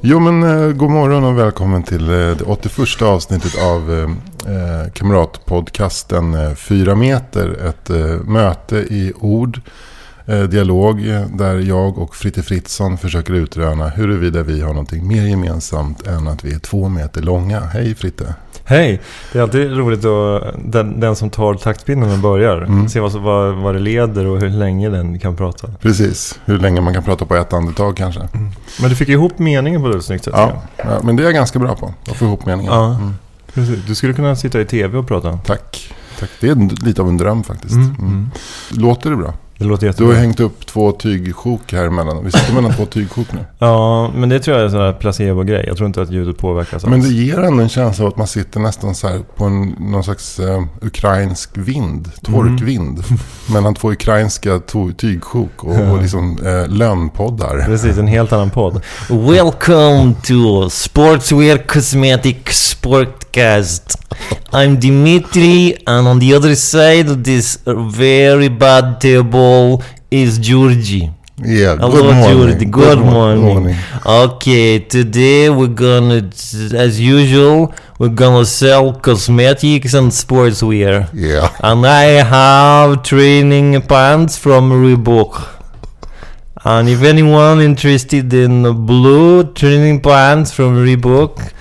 Jo men eh, god morgon och välkommen till eh, det 81 avsnittet av eh, eh, Kamratpodcasten eh, 4 meter. Ett eh, möte i ord, eh, dialog eh, där jag och Fritte Fritzson försöker utröna huruvida vi har någonting mer gemensamt än att vi är två meter långa. Hej Fritte! Hej! Det är alltid roligt att den, den som tar taktpinnen och börjar. Mm. Se vad, vad, vad det leder och hur länge den kan prata. Precis, hur länge man kan prata på ett andetag kanske. Men du fick ihop meningen på ett snyggt sätt. Ja, ja, men det är jag ganska bra på. Att få ihop meningen. Ja. Mm. Precis. Du skulle kunna sitta i tv och prata. Tack. Tack. Det är en- lite av en dröm faktiskt. Mm, Mm. mm. Låter det bra? Det låter Du jättebra. har hängt upp två tygsjok här emellan. Vi sitter mellan två tygsjok nu. Ja, men det tror jag är en sån här placebo-grej. Jag tror inte att ljudet påverkas Men alls. det ger ändå en känsla av att man sitter nästan så här på en, någon slags eh, ukrainsk vind. Torkvind. Mellan två ukrainska to- tygsjok och, och liksom eh, lönnpoddar. Precis, en helt annan podd. Welcome to Sportswear Cosmetics Sportcast. I'm Dimitri, and on the other side of this very bad table is Georgie. Yeah, Hello, Georgie. Good morning. morning. Okay, today we're gonna, as usual, we're gonna sell cosmetics and sportswear. Yeah. And I have training pants from Reebok. And if anyone interested in blue training pants from Reebok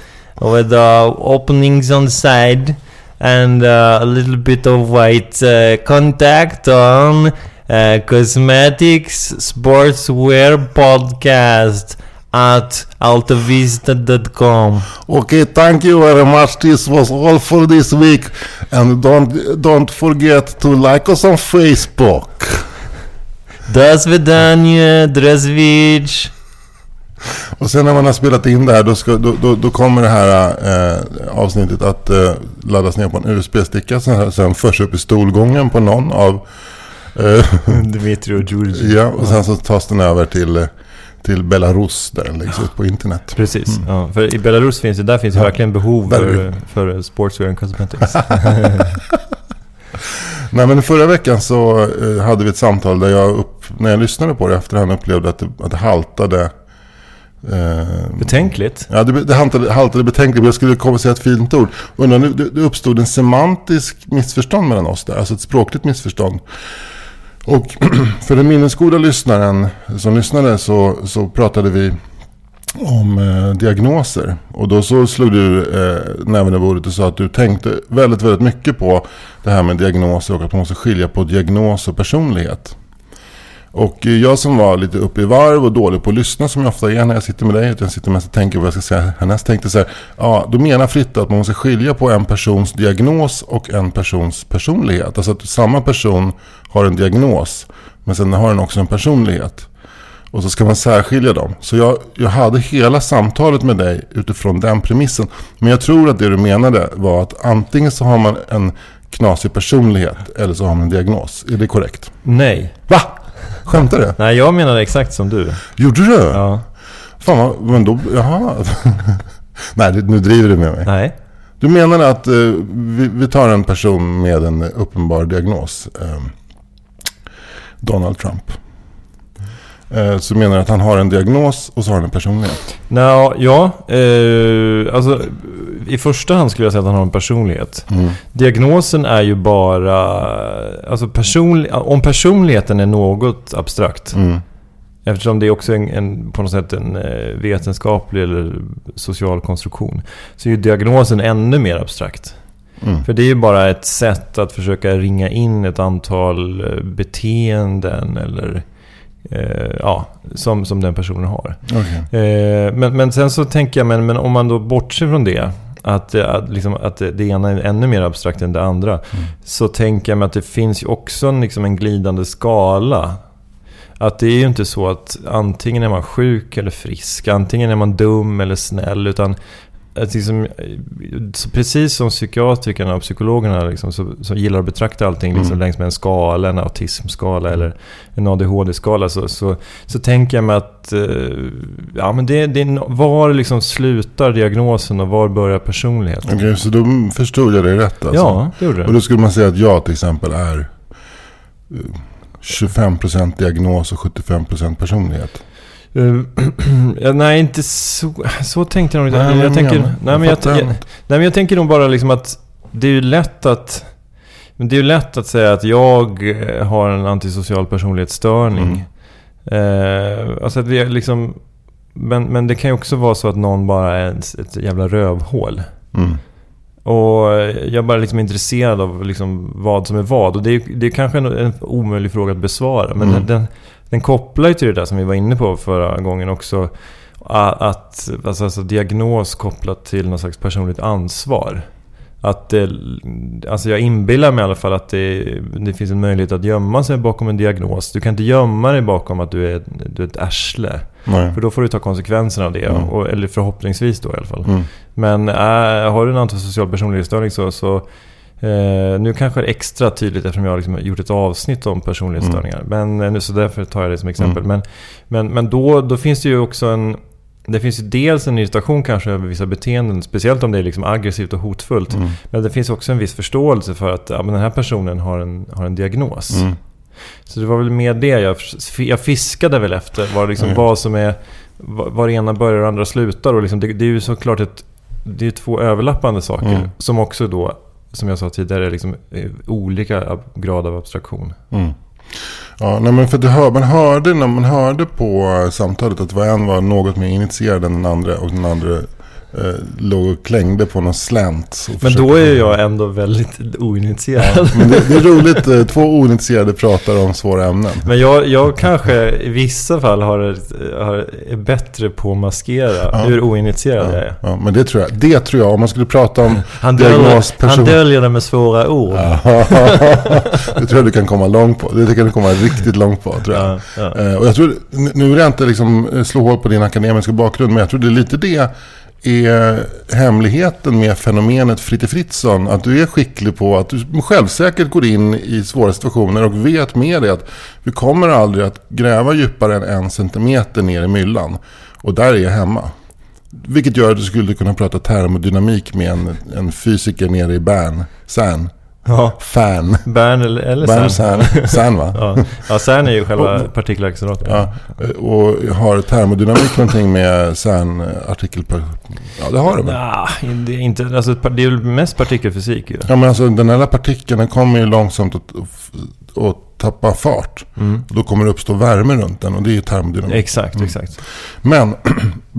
with uh, openings on the side and uh, a little bit of white uh, contact on uh, cosmetics sportswear podcast at altavista.com. Okay, thank you very much. This was all for this week. And don't, don't forget to like us on Facebook. До свидания, Dresvich. Och sen när man har spelat in det här då, ska, då, då, då kommer det här eh, avsnittet att eh, laddas ner på en USB-sticka. Sen, sen förs upp i stolgången på någon av... Dimitri och Georgie. ja, och sen så tas den över till, till Belarus där den läggs ut på internet. Precis. Ja, för i Belarus finns det, där finns det Ja. verkligen behov för, för sportswear and cosmetics. Nej men förra veckan så eh, hade vi ett samtal där jag upp, när jag lyssnade på det efterhand upplevde att det, att det haltade. Eh, Betänkligt. Ja, det, det haltade, haltade betänkligt, men jag skulle komma säga ett fint ord. Undrar, det, det uppstod en semantisk missförstånd mellan oss där, alltså ett språkligt missförstånd. Och för den minnesgoda lyssnaren som lyssnade så, så pratade vi om eh, diagnoser. Och då så slog du eh, näven i bordet och sa att du tänkte väldigt, väldigt mycket på det här med diagnoser och att man måste skilja på diagnos och personlighet. Och eh, jag som var lite uppe i varv och dålig på att lyssna som jag ofta är när jag sitter med dig. Att jag sitter mest och tänker vad jag ska säga härnäst. Tänkte så här, ja då menar Fritte att man måste skilja på en persons diagnos och en persons personlighet. Alltså att samma person har en diagnos men sen har den också en personlighet. Och så ska man särskilja dem. Så jag, jag hade hela samtalet med dig utifrån den premissen. Men jag tror att det du menade var att antingen så har man en knasig personlighet eller så har man en diagnos. Är det korrekt? Nej. Va? Skämtar du? Nej, jag menade exakt som du. Gjorde du? Ja. Fan vad, men då, jaha. Nej, nu driver du med mig. Nej. Du menar att eh, vi, vi tar en person med en uppenbar diagnos. Eh, Donald Trump. Eh, så menar du att han har en diagnos och så har han en personlighet. Nå, ja, eh, alltså i första hand skulle jag säga att han har en personlighet. Mm. Diagnosen är ju bara... Alltså personli- om personligheten är något abstrakt. Mm. Eftersom det är också en, en, på något sätt en eh, vetenskaplig eller social konstruktion. Så är ju diagnosen ännu mer abstrakt. Mm. För det är ju bara ett sätt att försöka ringa in ett antal eh, beteenden eller eh, ja, som, som den personen har. Okej. Eh, men, men sen så tänker jag, men, men om man då bortser från det, att, det- att, liksom, att det ena är ännu mer abstrakt än det andra, så tänker jag mig att det finns ju också en, liksom en glidande skala. Att det är ju inte så att antingen är man sjuk eller frisk, antingen är man dum eller snäll, utan liksom, eh, precis som psykiatrikerna och psykologerna liksom, så, så gillar att betrakta allting liksom Mm. längs med en skala, en autismskala eller en ADHD-skala, så, så, så tänker jag mig att eh, ja, men det, det var liksom slutar diagnosen och var börjar personligheten? Okej, så då förstod jag det rätt alltså? Ja, det gjorde Och det. då skulle man säga att jag till exempel är eh, 25% diagnos och 75% personlighet. Ja, nej, inte så, så tänkte jag nog inte. Nej, jag, jag tänker, nej, jag men jag, jag, nej, men jag tänker nog bara liksom att det är ju lätt att... Men det är ju lätt att säga att jag eh, har en antisocial personlighetsstörning. Eh, alltså att vi liksom... Men, men det kan ju också vara så att någon bara är ett, ett jävla rövhål. Mm. Och jag är bara liksom intresserad av liksom vad som är vad. Och det är, det är kanske en, en omöjlig fråga att besvara. Men Mm. den, den kopplar ju till det där som vi var inne på förra gången också. Att, alltså, alltså diagnos kopplat till någon slags personligt ansvar. Att det, alltså jag inbillar mig i alla fall att det, det finns en möjlighet att gömma sig bakom en diagnos. Du kan inte gömma dig bakom att du är, du är ett arsle. Nej. För då får du ta konsekvenserna av det. Mm. Och, eller förhoppningsvis då i alla fall. Mm. Men äh, har du en antisocial personlighetsstörning så, så eh, nu kanske det är extra tydligt eftersom jag har liksom gjort ett avsnitt om personlighetsstörningar. Men eh, nu, så därför tar jag det som exempel. Mm. Men, men, men då, då finns det ju också en... Det finns ju dels en irritation kanske över vissa beteenden, speciellt om det är liksom aggressivt och hotfullt. Mm. Men det finns också en viss förståelse för att ja, men den här personen har en, har en diagnos. Mm. Så det var väl mer det jag, jag fiskade väl efter. Var liksom Mm. vad som är... Var det ena börjar och andra slutar. Och liksom det, det är ju såklart ett... Det är två överlappande saker. Mm. Som också då, som jag sa tidigare, är liksom eh, olika grad av abstraktion. Mm. Ja, nej, men för det hör, man hörde när man hörde på samtalet att var en var något mer initierad än den andra och den andra eh, låg och klängde på någon slänt. Men då är jag ändå väldigt oinitierad. Men det, det är roligt, eh, två oinitierade pratar om svåra ämnen. Men jag, jag kanske i vissa fall har, har, är bättre på att maskera Ja. hur oinitierad jag Ja, är. ja, men det tror jag, det tror jag, om man skulle prata om Han döljer, diagnosperson- han döljer det med svåra ord. det tror jag du kan komma långt på. Det kan du komma riktigt långt på, tror jag. Ja, ja. Eh, och jag tror, nu vill jag inte liksom eh, slå hål på din akademiska bakgrund, men jag tror det är lite det är hemligheten med fenomenet Fritte Fritzson. Att du är skicklig på att du självsäkert går in i svåra situationer och vet med dig att vi kommer aldrig att gräva djupare än en centimeter ner i myllan. Och där är jag hemma. Vilket gör att du skulle kunna prata termodynamik med en, en fysiker nere i Bern. CERN ja. Fan. Bern eller, eller Bern CERN. CERN. CERN va? Ja. ja, CERN är ju själva partikelacceleratorn. Ja, och har termodynamik någonting med CERN-artikel... Ja, det har det väl? Ja, det är inte... Alltså, det är väl mest partikelfysik ju. Ja, men alltså den här partikeln den kommer ju långsamt att, att tappa fart. Mm. Och då kommer det uppstå värme runt den och det är termodynamik. Exakt, exakt. Men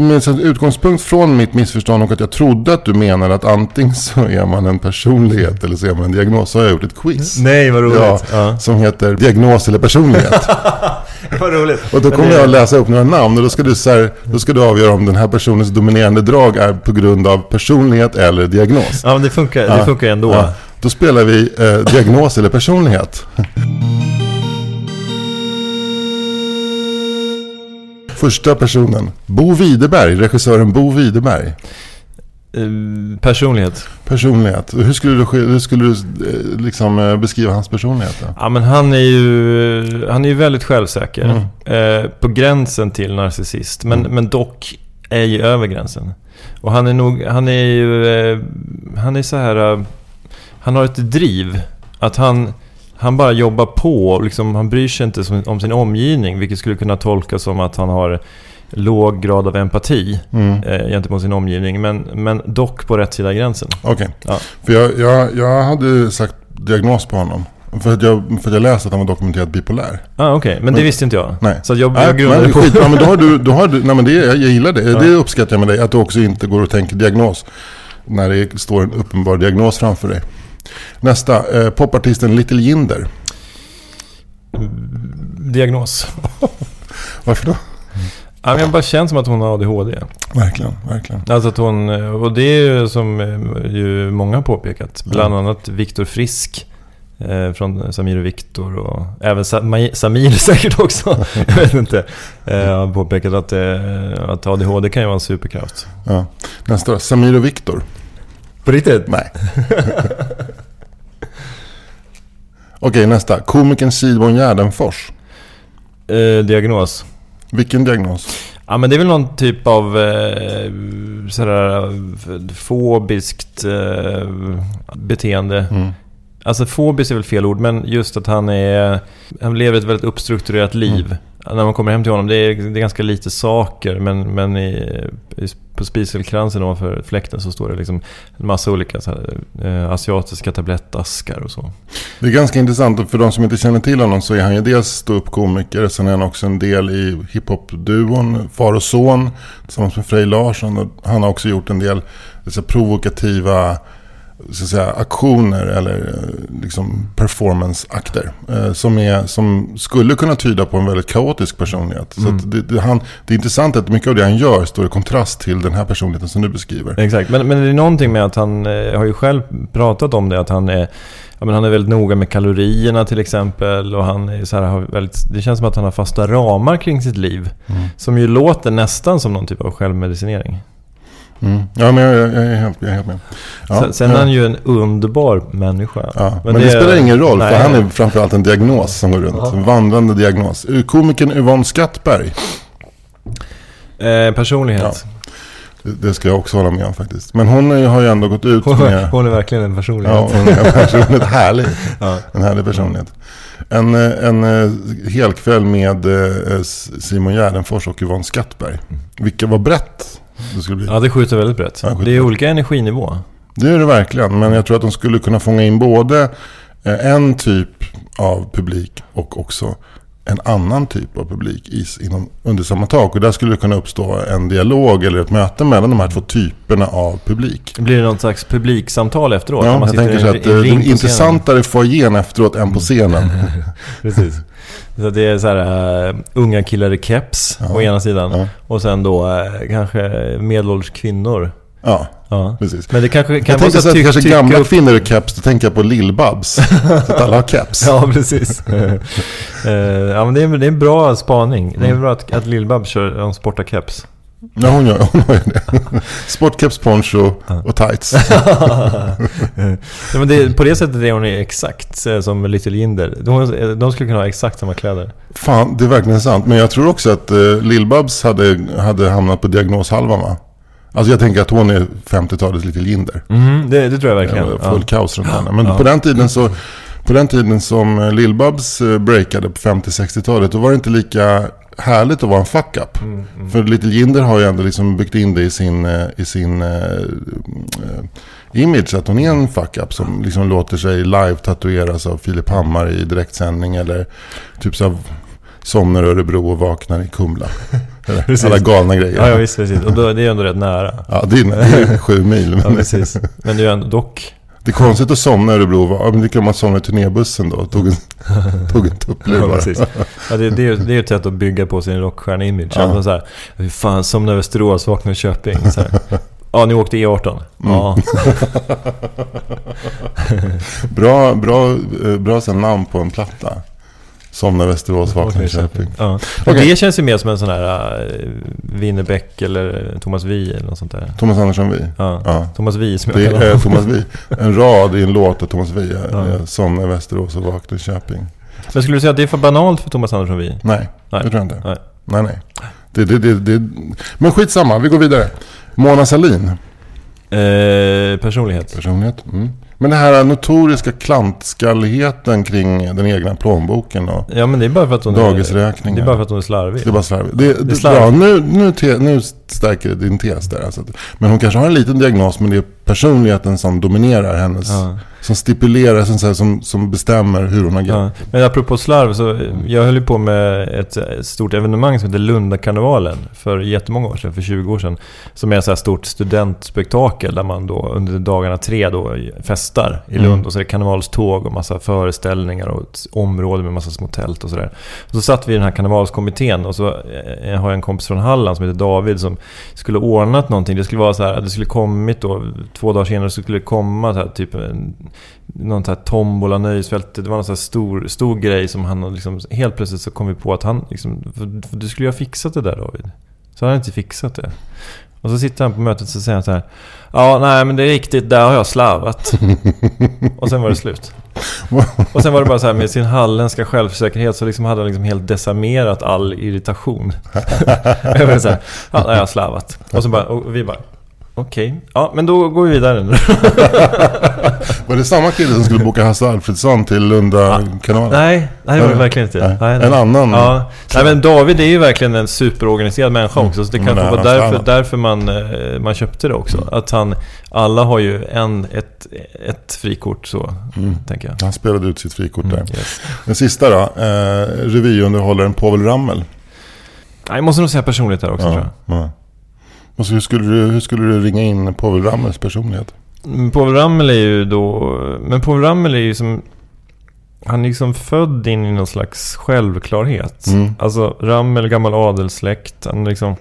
med en utgångspunkt från mitt missförstånd och att jag trodde att du menade att antingen så är man en personlighet eller så är man en diagnos. Så har jag gjort ett quiz. Nej, vad roligt. Ja, Ja. som heter diagnos eller personlighet. Vad roligt. Och då kommer jag att läsa upp några namn och då ska, du, så här, då ska du avgöra om den här personens dominerande drag är på grund av personlighet eller diagnos. Ja, men det funkar, Ja. det funkar ändå. Ja, då spelar vi eh, diagnos eller personlighet. Första personen. Bo Widerberg, regissören Bo Widerberg. Eh, personlighet. Personlighet. Hur skulle du, hur skulle du eh, liksom, eh, beskriva hans personlighet? Då? Ja, men han är ju, han är ju väldigt självsäker. Mm. Eh, på gränsen till narcissist. Men, Mm. men dock är ju över gränsen. Och han är nog, han är ju, han är så här, han har ett driv. Att han, han bara jobbar på liksom, han bryr sig inte om sin omgivning. Vilket skulle kunna tolkas som att han har låg grad av empati Mm. eh, gentemot sin omgivning. Men, men dock på rätt sida gränsen. Okej. Ja. För jag, jag, jag hade sagt diagnos på honom. För att jag, för att jag läste att han var dokumenterat bipolär. Ah, Okej, men det visste inte jag. Nej. Så jag, jag grundade men, på... skit, ja, men då har du, då har du nej men det, jag, jag gillar det. Det uppskattar jag med dig. Att du också inte går och tänker diagnos. När det står en uppenbar diagnos framför dig. Nästa, eh, popartisten Little Jinder. Diagnos. Varför då? Ja, men jag bara känner som att hon har ADHD. Verkligen, verkligen. Alltså att hon, och det är ju som eh, ju många har påpekat. Bland annat Viktor Frisk. Eh, från Samir och Viktor och även Sa- Samir säkert också. jag vet inte. Eh, har påpekat att, eh, att ADHD kan ju vara en superkraft. Ja. Nästa Samir och Viktor. På riktigt? Nej. Okej, nästa. Komikern Sidborn Gärdenfors. Eh, diagnos? Vilken diagnos? Ja men det är väl någon typ av eh, sådär fobiskt eh, beteende. Mm. Alltså fobisk är väl fel ord, men just att han är... Han lever ett väldigt uppstrukturerat liv. När man kommer hem till honom, det är, det är ganska lite saker, men, men i, i, på spiselkransen ovanför fläkten så står det liksom en massa olika så här, eh, asiatiska tablettaskar och så. Det är ganska intressant. För de som inte känner till honom så är han ju dels ståuppkomiker. Sen är han också en del i hiphopduon Far och Son tillsammans med Frej Larsson. Han har också gjort en del så provokativa så att säga, aktioner eller eh, liksom performance-akter. Eh, som, är, som skulle kunna tyda på en väldigt kaotisk personlighet. Så att det, det, han, det är intressant att mycket av det han gör står i kontrast till den här personligheten som du beskriver. Exakt, men, men det är någonting med att han eh, har ju själv pratat om det, att han är Ja, men han är väldigt noga med kalorierna till exempel och han är så här, har väldigt, det känns som att han har fasta ramar kring sitt liv. Som ju låter nästan som någon typ av självmedicinering. Mm. Ja, men jag, jag, jag, är helt, jag är helt med. Ja, sen sen ja. är han ju en underbar människa. Ja, men, det, spelar ingen roll, nej. för han är framförallt en diagnos som går runt. En vandrande diagnos. Komikern Yvonne Skattberg. Eh, personlighet. Det, det ska jag också hålla med om faktiskt. Men hon har ju ändå gått ut Hon, med... hon är verkligen en personlighet. Ja, hon är en personlighet härlig. Ja. En härlig personlighet. En, eh, en eh, helkväll med eh, Simon Gärdenfors och Yvonne Skattberg. Vilka var brett det skulle bli. Ja, det skjuter väldigt brett. Ja, det är olika energinivå. Det är det verkligen. Men jag tror att de skulle kunna fånga in både eh, en typ av publik och också en annan typ av publik i, inom, under samma tak. Och där skulle det kunna uppstå en dialog eller ett möte mellan de här två typerna av publik. Blir det något slags publiksamtal efteråt? Ja, man jag tänker i så att i eh, det är intressantare foajén efteråt än på scenen. Precis. Så det är så här uh, unga killar i keps å ena sidan. Ja. Och sen då uh, kanske medelålders kvinnor. Ja, Ja. precis. Men det kanske kan Jag tänker så att kanske gamla upp- kvinnor i keps, då tänker jag på Lill-Babs. så att alla har keps. Ja, precis. Eh, ja, men det är, det är en bra spaning. Det är bra att, att Lill-Babs kör, hon sportar keps. Ja, hon, gör, hon har ju det. Sportkeps, poncho och tights. ja, men det, på det sättet är hon exakt eh, som Little Jinder. De, de skulle kunna ha exakt samma kläder. Fan, det är verkligen sant. Men jag tror också att uh, Lill-Babs hade, hade hamnat på diagnoshalvan va? Alltså jag tänker att hon är 50-talets Little Jinder. Mm, det, det tror jag Det verkligen. Ja. full kaos runt henne. Men Ja. på den tiden så... På den tiden som eh, Lill-Babs eh, breakade på 50-60-talet, då var det inte lika härligt att vara en fuck-up. För Little Jinder har ju ändå liksom byggt in det i sin, eh, i sin eh, image, att hon är en fuck-up som liksom låter sig live-tatueras av Filip Hammar i direktsändning. Eller typ så här, somnar i Örebro och vaknar i Kumla. Alla galna grejer. Ja, ja, visst, precis. Och då, det är ju ändå rätt nära. Ja, det är, det är sju mil. Ja, Men precis. Men det är ju ändå dock... det är konstigt att somna i Örebro. Ja, men det kan man somna i turnébussen då. Tog en, tog en tupplur Ja, bara. precis. Ja, det, det, är, det är ju ett sätt att bygga på sin rockstjärna-image. Ja. Ja. Så här, fan, somnar Västerås, vaknar i Köping. Så här. Ja, ni åkte E18. Ja. Bra, bra, eh, bra sen namn på en platta. Somna Västerås, vakna Köping. Ja. Okej. Det känns ju mer som en sån här uh, Winnerbäck eller Thomas Wiehe eller något sånt där. Thomas Andersson Vi. Ja. Ja. Thomas Wiehe som jag Det är honom. Thomas Vi. En rad i en låt av Thomas Vi. Ja. Somna Västerås och vakna Köping. Men skulle du säga att det är för banalt för Thomas Andersson Wiehe? Nej, Nej. det tror jag inte. Nej. Nej, nej. Det, det, det, det. Men skitsamma, vi går vidare. Mona Sahlin. Eh, personlighet. Personlighet. Mm. Men det här notoriska klantskalligheten kring den egna plånboken och Ja men det är bara för att hon är... dagisräkningar. Det är bara för att hon är slarvig. Det är bara slarvigt. Det, det, slarvigt. Bra, nu, nu, te, nu stärker det din tes där. Alltså. Men hon kanske har en liten diagnos, men det är personligheten som dominerar hennes, Ja. Som stipulerar, som, så här, som, som bestämmer hur hon agerar. Ja. Men apropå slarv, så jag höll ju på med ett stort evenemang som heter Lundakarnevalen för jättemånga år sedan, för 20 år sedan. Som är ett så här stort studentspektakel där man då under dagarna tre då festar i Lund. Mm. Och så är det karnevalståg och massa föreställningar och ett område med massa små tält och sådär. Så satt vi i den här karnevalskommittén och så eh, har jag en kompis från Halland som heter David som skulle ordnat någonting. Det skulle vara så här, det skulle kommit då, två dagar senare så skulle det komma så här, typ en, någon sån här tombola nöjesfält. Det var någon sån här stor, stor grej som han liksom, helt plötsligt så kom vi på att han liksom, för, för du skulle ju ha fixat det där David. Så han hade inte fixat det. Och så sitter han på mötet och så säger han så här. Ja, nej men det är riktigt, där har jag slarvat. och sen var det slut. Och sen var det bara så här med sin halländska självsäkerhet så liksom hade han liksom helt decimerat all irritation. jag var så här, ja, jag har slarvat. Och så bara, och vi bara, okej, ja men då går vi vidare nu. Var det samma kille som skulle boka Hasse Alfredsson till Lunda-kanalen? nej, nej det var det verkligen inte. Nej. Nej, nej. En annan? Ja. Nej, men David är ju verkligen en superorganiserad människa också. Så det Mm, kanske var därför, därför man, eh, man köpte det också. Att han, alla har ju en, ett, ett frikort så, Mm. tänker jag. Han spelade ut sitt frikort där. Yes. Den sista då, eh, revyunderhållaren Povel Ramel. Jag måste nog säga personligt här också tror jag. ja. Och så hur, skulle du, hur skulle du ringa in Povel Ramels personlighet? Mm, Povel Ramel är ju då... Men Povel Ramel är ju som... Han är liksom född in i någon slags självklarhet. Mm. Alltså Ramel, gammal adelssläkt. Han liksom...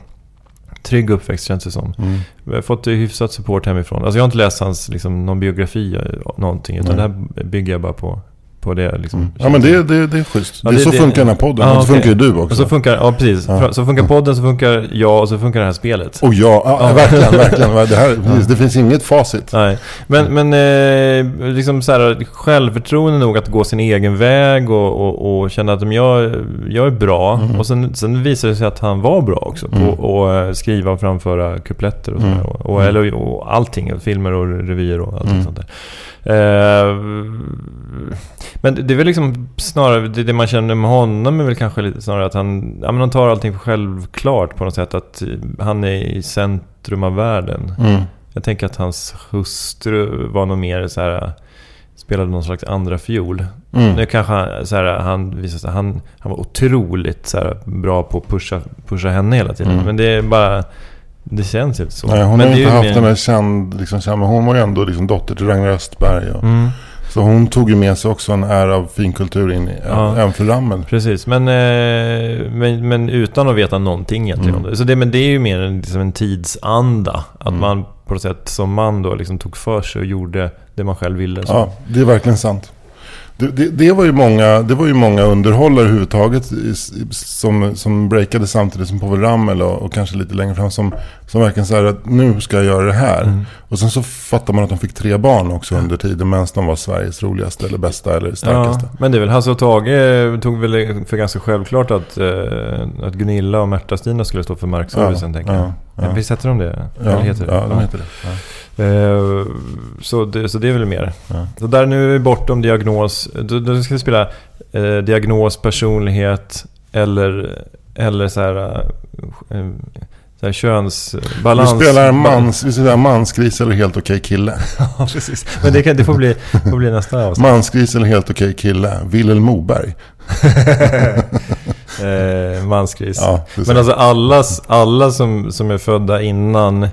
Trygg uppväxt känns det som. Mm. Har fått hyfsat support hemifrån. Alltså jag har inte läst hans, liksom, någon biografi eller någonting. Utan Nej. det här bygger jag bara på, på det. Liksom, Mm. Ja men det, det, det är schysst. Ja, det, det- så det- funkar den här podden. Ja, och så okej. funkar ju du Och också. så funkar, ja precis. Ja. Så funkar podden, så funkar jag och så funkar det här spelet. Och ja, ja, Ja. verkligen, verkligen. Det, här, det finns inget facit. Nej, men, men eh, liksom så här, självförtroende nog att gå sin egen väg och, och, och känna att om jag, jag är bra. Mm. Och sen, sen visade det sig att han var bra också på Mm. att eh, skriva och framföra kupletter och, Mm. sådär. och, och, eller, och allting. och Filmer och revyer och allt Mm. sånt där. Eh, men det är väl liksom snarare, det, man känner med honom är väl kanske lite snarare att han, ja, men han tar allting för självklart på något sätt. Att han är i centrum av världen. Mm. Jag tänker att hans hustru var nog mer så här spelade någon slags andra fiol. Mm. Nu kanske han, så här, han visade sig, han, han var otroligt så här, bra på att pusha, pusha henne hela tiden. Mm. Men det är bara, det känns inte så. Nej, hon men har inte haft mer- den här känd, liksom, känd, men hon var ju ändå liksom dotter till Ragnar Östberg. Och, Mm, Så hon tog ju med sig också en ära av finkultur in i, Ja. även för Ramel. precis, men, eh, men, men utan att veta någonting egentligen Mm. Så det, men det är ju mer en, liksom en tidsanda. Att Mm. man på något sätt som man då liksom tog för sig och gjorde det man själv ville. Så. Ja, det är verkligen sant. Det, det, det, var ju många, det var ju många underhållare överhuvudtaget som, som breakade samtidigt som Povel Ramel och, och kanske lite längre fram som, som verkligen så här att nu ska jag göra det här. Mm. Och sen så fattar man att de fick tre barn också under tiden medan de var Sveriges roligaste eller bästa eller starkaste. Ja, men det är väl Hasse och Tage tog väl för ganska självklart att, eh, att Gunilla och Märta-Stina skulle stå för markservicen, tänker jag. ja, ja. Ja. Visst heter de det? Ja, Eller heter det? ja, de heter det. Ja. Eh, så, det, så det är väl mer. Ja. Så där nu är vi bortom diagnos. Då, då ska vi spela eh, diagnos, personlighet eller, eller så här, eh, så här Vi könsbalans. spelar mans, vi spelar mansgris eller helt okej kille. Ja, precis. Men det, kan, det får, bli, får bli nästa avsnitt. Mansgris eller helt okej kille. Wilhelm Moberg. eh, mansgris. Ja. Men alltså alla, alla som, som är födda innan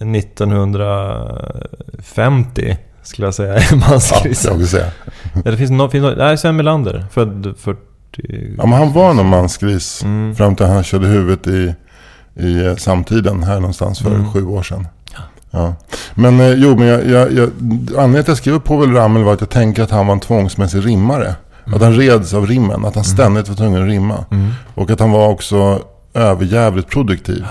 1950 skulle jag säga är ja, mansgris. jag säga. Ja, det finns någon, finns någon, nej Sven Melander, född 40... Ja, men han var nog mansgris Mm. fram till han körde huvudet i, i eh, samtiden här någonstans för Mm. sju år sedan. Ja. Men eh, jo, men jag, jag, jag, anledningen till att jag skrev Povel Ramel var att jag tänker att han var en tvångsmässig rimmare. Att han reds av rimmen, att han ständigt var tvungen att rimma. Mm. Och att han var också överjävligt produktiv.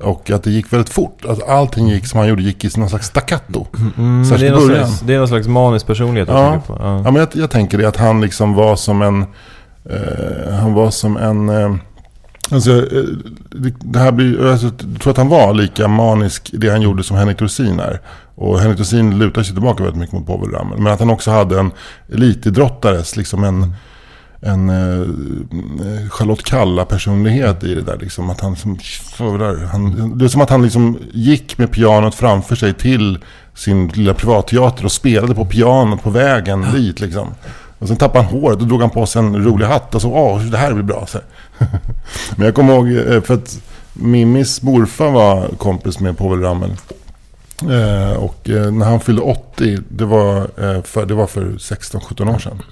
Och att det gick väldigt fort. Att allting gick som han gjorde gick i någon slags staccato. Mm, Särskilt det, är någon början. slags, det är någon slags manisk personlighet Ja. på. Ja. Ja, men jag, jag tänker det att han liksom var som en... Eh, han var som en... Eh, alltså, eh, det, det här blir, alltså, jag tror att han var lika manisk i det han gjorde som Henrik Dorsin är. Och Henrik Dorsin lutar sig tillbaka väldigt mycket mot Povel Ramel. Men att han också hade en elitidrottares, liksom en... En eh, Charlotte Kalla-personlighet i det där. Liksom, att han, som, han, det är som att han liksom gick med pianot framför sig till sin lilla privatteater och spelade på pianot på vägen dit liksom. Och sen tappade han håret och drog han på sig en rolig hatt och så, åh, det här blir bra. Så. Men jag kommer ihåg, eh, för att Mimmis morfar var kompis med Povel Ramel. Eh, och eh, när han fyllde 80, det var, eh, för, det var för 16-17 år sedan.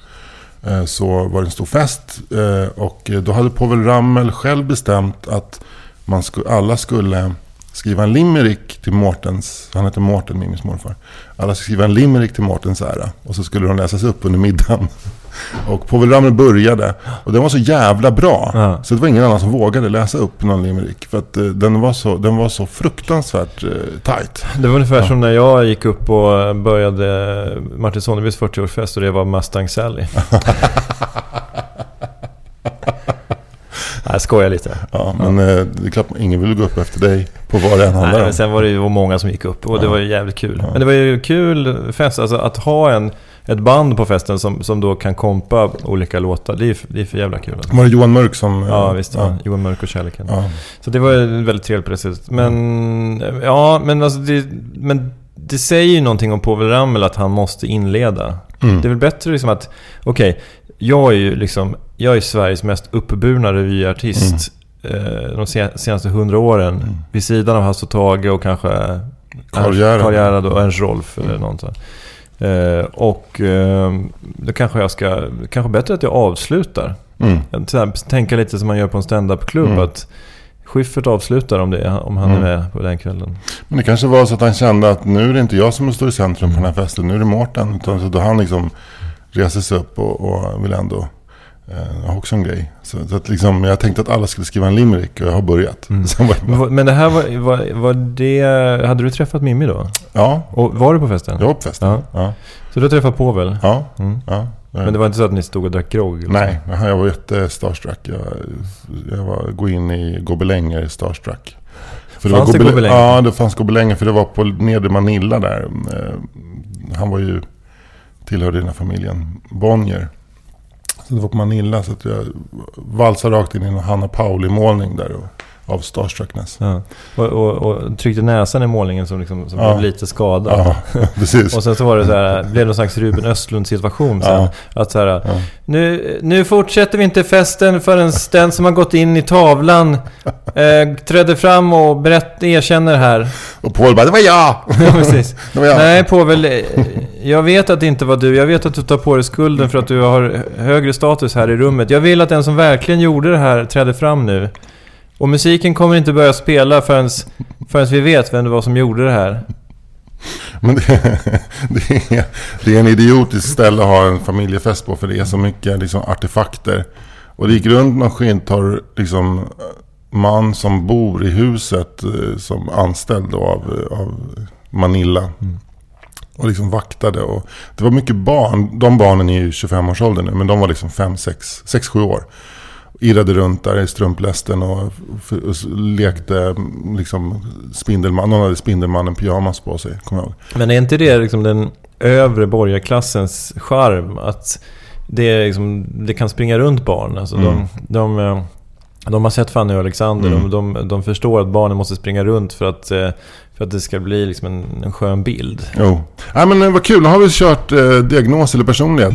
Eh, så var det en stor fest. Eh, och då hade Povel Ramel själv bestämt att man skulle, alla skulle skriva en limerick till Mårtens, han heter Mårten, Mimmis morfar. Alla skulle skriva en limerick till Mårtens ära. Och så skulle de läsas upp under middagen. Och Povel Ramel började. Och den var så jävla bra. Ja. Så det var ingen annan som vågade läsa upp någon limerick. För att eh, den, var så, den var så fruktansvärt eh, tight. Det var ungefär som när jag gick upp och började Martin Sonnerbys 40-årsfest och det var Mustang Sally. Nej, jag skojar lite. Ja, men eh, det är klart ingen vill gå upp efter dig på vad det än handlar Nej, men sen var det ju många som gick upp och det Ja. var ju jävligt kul. Ja. Men det var ju kul fest, alltså att ha en, ett band på festen som, som då kan kompa olika låtar. Det är det är för jävla kul. Var det Johan Mörk som... Ja, visst. Ja. Ja. Johan Mörk och Kärleken. Ja. Så det var väldigt trevligt på det sättet. Men, ja, men alltså det, men det säger ju någonting om Povel Ramel att han måste inleda. Mm. Det är väl bättre liksom att, okej, jag är ju liksom, jag är Sveriges mest uppburna revyartist eh, de se- senaste hundra åren. Mm. Vid sidan av Hasse och Tage och kanske Karl Gerhard. Och Ernst Rolf eller något sånt. Eh, och eh, då kanske jag ska, kanske bättre att jag avslutar. Mm. Här, Tänka lite som man gör på en stand-up-klubb. Mm. Att Schyffert avslutar om, det, om han Mm. är med på den kvällen. Men det kanske var så att han kände att nu är det inte jag som står i centrum på den här festen. Nu är det Mårten. Utan så då han liksom reser sig upp och, och vill ändå eh, ha också en grej. Så, så att liksom, jag tänkte att alla skulle skriva en limerick och jag har börjat. Mm. Det bara, men det här var, var, var det... Hade du träffat Mimmi då? ja, Och var du på festen? jag var på festen. Ja. Ja. Så du träffade Povel? Ja. Mm. ja. Men det var inte så att ni stod och drack grogg? eller Nej, jag var jätte-starstruck. Jag, jag var, gå in i gobelänger starstruck. För Fanns det gobel- gobelänger? Ja, det fanns gobelänger för det var på nedre Manilla där. Eh, Han var ju, tillhörde den här familjen Bonnier. Så det var på Manilla så att jag valsade rakt in i en Hanna Pauli-målning där och, av starstruckness. Ja. Och, och, och tryckte näsan i målningen som, liksom, som Ja. blev lite skadad. Ja, precis. Och sen så var det så här, blev det någon slags Ruben Östlund situation sen. Ja. Att så här, nu, nu fortsätter vi inte festen förrän den som har gått in i tavlan eh, trädde fram och berätt, erkänner här. Och Paul bara, det var jag! Ja, precis. Det var jag. Nej, Povel. eh, Jag vet att det inte var du. Jag vet att du tar på dig skulden för att du har högre status här i rummet. Jag vill att den som verkligen gjorde det här träder fram nu. Och musiken kommer inte börja spela förrän, förrän vi vet vem det var som gjorde det här. Men det, det, är, det är en idiotisk ställe att ha en familjefest på för det är så mycket liksom, artefakter. Och det gick runt någon skintorr liksom, man som bor i huset eh, som anställd då av, av Manilla. Och liksom vaktade. Och det var mycket barn. De barnen är ju 25-årsåldern nu. Men de var liksom 5, 6, 6, 7 år. Irrade runt där i strumplästen och, och lekte liksom Spindelman. Någon hade Spindelmannen pyjamas på sig, kommer jag ihåg. Men är inte det liksom den övre borgarklassens charm? Att det, liksom, det kan springa runt barn. Alltså Mm. de, de, eh, de har sett Fanny och Alexander. Mm. De, de, de förstår att barnen måste springa runt för att, eh, för att det ska bli liksom en, en skön bild. Jo. Nej men eh, vad kul, nu har vi kört eh, diagnos eller personlighet.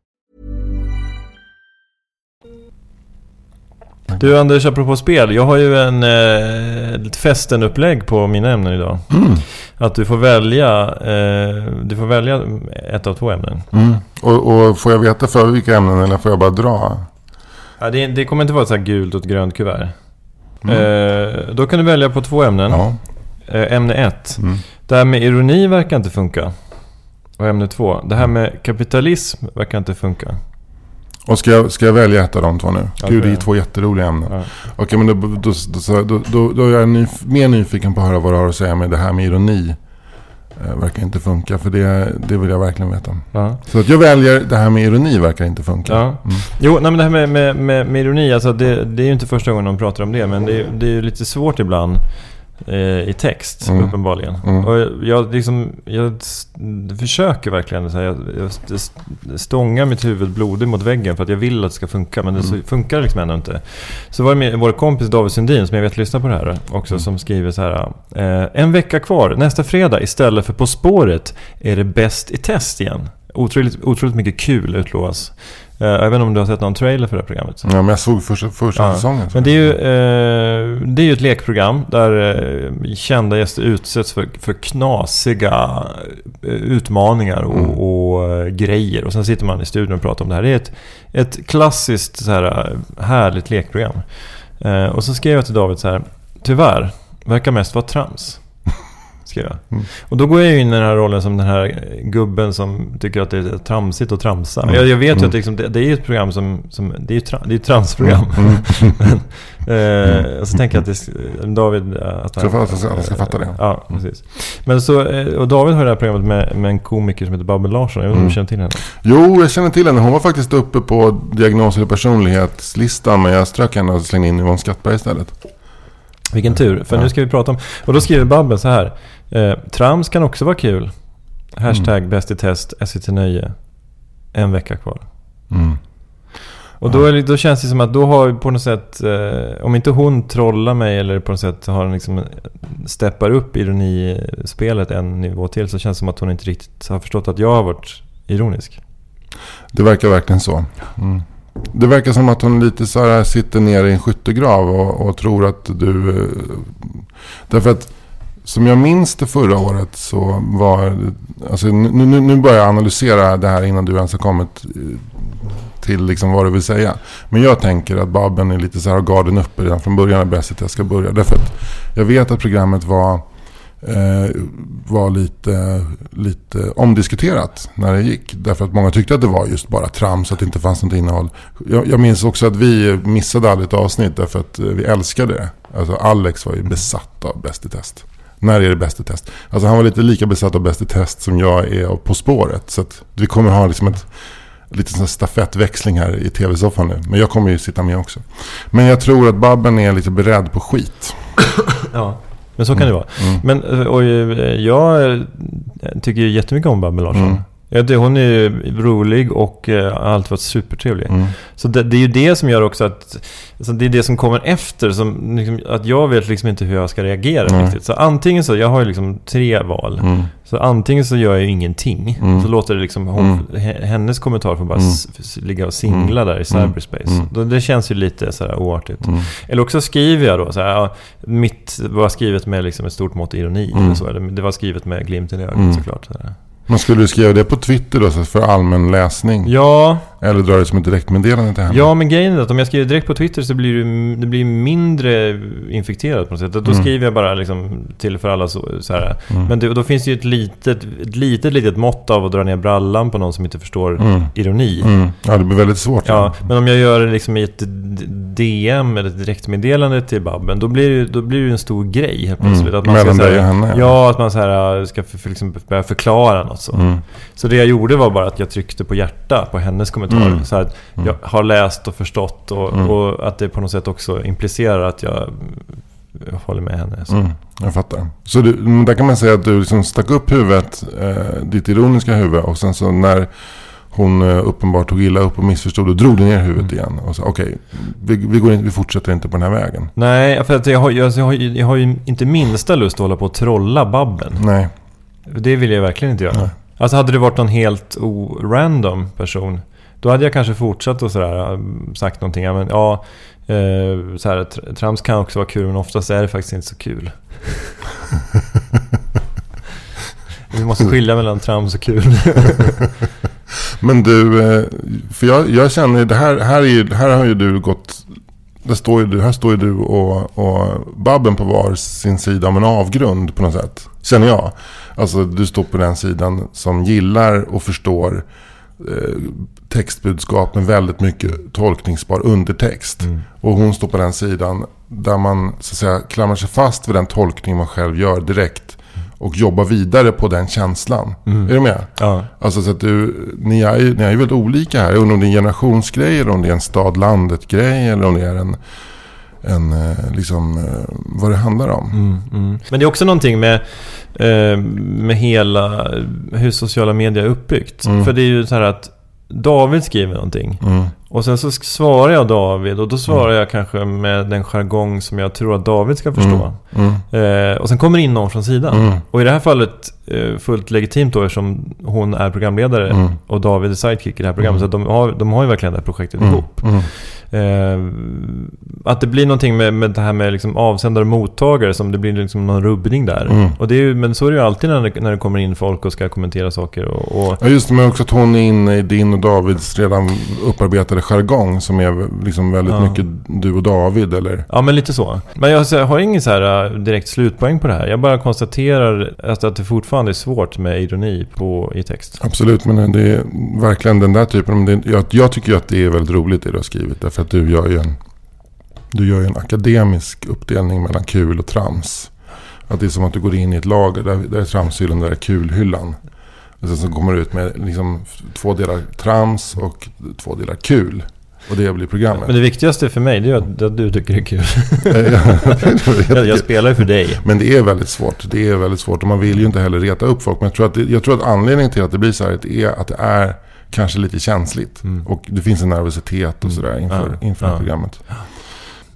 Du Anders, apropå spel. Jag har ju en eh, festen-upplägg på mina ämnen idag. Mm. Att du får välja eh, Du får välja ett av två ämnen. Mm. Och, och får jag veta för vilka ämnen eller får jag bara dra? Ja, det, det kommer inte vara så här gult och ett grönt kuvert. Eh, då kan du välja på två ämnen. Ja. Eh, ämne ett. Mm. Det här med ironi verkar inte funka. Och ämne två. Det här med kapitalism verkar inte funka. Och ska jag, ska jag välja ett av de två nu? Ja, Gud, det är två jätteroliga ämnen. Ja. Okej, men då, då, då, då, är jag nyf- mer nyfiken på att höra vad du har att säga med det här med ironi. Eh, verkar inte funka, för det, det vill jag verkligen veta. Ja. Så att jag väljer det här med ironi verkar inte funka. Ja. Mm. Jo, nej, men det här med, med, med, med ironi, alltså det, det är ju inte första gången de pratar om det. Men det, är- det är ju lite svårt ibland i text, Mm. uppenbarligen. Mm. Och jag, liksom, jag försöker verkligen. Så här, jag, jag st- stångar mitt huvud blodigt mot väggen för att jag vill att det ska funka. Men det så, funkar liksom ändå inte. Så var det med vår kompis David Sundin, som jag vet lyssnar på det här också, som skriver så här. Eh, en vecka kvar, nästa fredag istället för På spåret är det Bäst i test igen. Otroligt, otroligt mycket kul utlovas. Eh, jag vet inte om du har sett någon trailer för det här programmet? Ja, men jag såg första, första Ja. säsongen. Men det är, ju, eh, det är ju ett lekprogram där eh, kända gäster utsätts för, för knasiga eh, utmaningar och, Mm. och eh, grejer. Och sen sitter man i studion och pratar om det här. Det är ett, ett klassiskt så här, härligt lekprogram. Eh, och så skrev jag till David så här. Tyvärr, verkar mest vara trams. Skrev jag. Mm. Och då går jag ju in i den här rollen som den här gubben som tycker att det är tramsigt att tramsa. Mm. Jag, jag vet ju Mm. att det, liksom, det, det är ju ett program som... som det är ju tra, det är ett transprogram. Mm. Eh, och så tänker jag att det, David... eh, Att att jag ska- att jag ska fatta det. Ja, precis. Men så, eh, och David har det här programmet med, med en komiker som heter Babben Larsson. Jag vet inte om du Mm. känner till henne? Jo, jag känner till henne. Hon var faktiskt uppe på diagnos eller personlighetslistan. Men jag strök henne och slängde in Yvonne Skattberg istället. Vilken tur, för Ja. nu ska vi prata om... Och då skriver Babben så här. Eh, trams kan också vara kul. Hashtag Mm. bäst i test, SVT Nöje. En vecka kvar. Mm. Och då, är då känns det som att då har på något sätt, eh, om inte hon trollar mig eller på något sätt har liksom steppar upp ironispelet en nivå till så känns det som att hon inte riktigt har förstått att jag har varit ironisk. Det verkar verkligen så. Mm. Det verkar som att hon lite så här sitter nere i en skyttegrav och, och tror att du... Eh, därför att som jag minns det förra året så var... Alltså nu, nu, nu börjar jag analysera det här innan du ens har kommit eh, till liksom vad du vill säga. Men jag tänker att Babben är lite så här har garden uppe redan från början är Bäst att jag ska börja. Därför att jag vet att programmet var Eh, var lite, lite omdiskuterat när det gick. Därför att många tyckte att det var just bara trams, att det inte fanns något innehåll. Jag, jag minns också att vi missade aldrig ett avsnitt därför att eh, vi älskade det. Alltså Alex var ju besatt av Bäst i test. När är det Bäst i test? Alltså han var lite lika besatt av Bäst i test som jag är av På spåret. Så att vi kommer ha liksom ett lite sån stafettväxling här i tv-soffan nu. Men jag kommer ju sitta med också. Men jag tror att Babben är lite beredd på skit. Ja. Men så kan det vara. Mm. Men eh, och, eh, jag eh, tycker jättemycket om Babben Larsson. Mm. Ja, det, hon är ju rolig och eh, har alltid varit supertrevlig. Mm. Så det, det är ju det som gör också att... Alltså det är det som kommer efter. Som, liksom, att jag vet liksom inte hur jag ska reagera Nej. riktigt. Så antingen så, jag har ju liksom tre val. Mm. Så antingen så gör jag ju ingenting. Mm. Så låter det liksom, hon, he- hennes kommentar får bara Mm. s- ligga och singla där i cyberspace. Mm. Då, det känns ju lite så här oartigt. Mm. Eller också skriver jag då så här, ja, mitt var skrivet med liksom ett stort mått ironi. Mm. Eller så, det var skrivet med glimten i ögat Mm. såklart. Så. Men skulle du skriva det på Twitter då så för allmän läsning? Ja, eller dra det som ett direktmeddelande till henne? Ja, men grejen är att om jag skriver direkt på Twitter så blir det, det blir mindre infekterat på något sätt. Då Mm. skriver jag bara liksom till för alla så, så här. Mm. Men det, då finns det ju ett litet, ett litet, litet mått av att dra ner brallan på någon som inte förstår Mm. ironi. Mm. Ja, det blir väldigt svårt. Ja, men om jag gör det liksom i ett DM eller ett direktmeddelande till Babben, då blir det, då blir det en stor grej helt plötsligt. Mm. Att man ska, Mellan här, dig och henne, ja. Ja, att man så här, ska för, för liksom börja förklara något så. Mm. Så det jag gjorde var bara att jag tryckte på hjärta på hennes kommentar. Mm. Så att Mm. jag har läst och förstått och, Mm. och att det på något sätt också implicerar att jag jag håller med henne. Så. Mm. Jag fattar. Så du, där kan man säga att du liksom stack upp huvudet, eh, ditt ironiska huvud. Och sen så när hon eh, uppenbart tog illa upp och missförstod, då drog du ner huvudet igen. Och sa okej, vi, vi, går in, vi fortsätter inte på den här vägen. Nej, för att jag har, jag, jag, har, jag har ju inte minsta lust att hålla på och trolla Babben. Nej. Det vill jag verkligen inte göra. Nej. Alltså hade det varit någon helt o-random person Då hade jag kanske fortsatt och sådär, um, sagt någonting. Ja, men, ja eh, så här, tr- trams kan också vara kul, men oftast är det faktiskt inte så kul. Vi måste skilja mellan trams och kul. Men du, eh, för jag, jag känner, det här, här, är, här har ju du gått, där står du, här står ju du och, och Babben på var sin sida om en avgrund på något sätt. Känner jag. Alltså du står på den sidan som gillar och förstår textbudskap med väldigt mycket tolkningsbar undertext. Och hon står på den sidan där man så att säga klamrar sig fast vid den tolkning man själv gör direkt. Och jobbar vidare på den känslan. Är du med? ja. Alltså så att du, ni är ju, ni är väldigt olika här. Jag undrar om det är en generationsgrej eller om det är en stad-landet-grej. Eller om det är en, en eh, liksom, eh, vad det handlar om. Mm. Men det är också någonting med, eh, med hela hur sociala medier är uppbyggt. Mm. För det är ju så här att David skriver någonting. Mm. Och sen så svarar jag David och då svarar jag kanske med den jargong som jag tror att David ska förstå. Mm. Eh, och sen kommer in någon från sidan. Mm. Och i det här fallet fullt legitimt då eftersom hon är programledare Mm. och David är sidekick i det här programmet. Så de, har, de har ju verkligen det här projektet ihop. Eh, att det blir någonting med, med det här med liksom avsändare och mottagare som det blir liksom någon rubbning där. Mm. Och det är ju, men så är det ju alltid när det, när det kommer in folk och ska kommentera saker. Och, och, Ja just det, men också att hon är inne i din och Davids redan upparbetade jargong. Som är liksom väldigt Ja. mycket du och David. Eller? ja, men lite så. Men jag har ingen så här äh, direkt slutpoäng på det här. Jag bara konstaterar att, att det fortfarande är svårt med ironi på, i text. Absolut, men det är verkligen den där typen. Men det, jag, jag tycker ju att det är väldigt roligt det du har skrivit. Därför att du gör ju en, du gör ju en akademisk uppdelning mellan kul och trams. Att det är som att du går in i ett lager. Där, där är tramshyllan, där är kulhyllan. Och sen så kommer du ut med liksom två delar trams och två delar kul. Och det blir programmet. Men det viktigaste för mig det är att, du tycker det är kul. Jag jag, spelar ju för dig. Men det är väldigt svårt. Det är väldigt svårt. Och man vill ju inte heller reta upp folk. Men jag tror att, det, jag tror att anledningen till att det blir så här är att det är kanske lite känsligt. Och det finns en nervositet och sådär inför, Mm. Ja. inför Ja. programmet.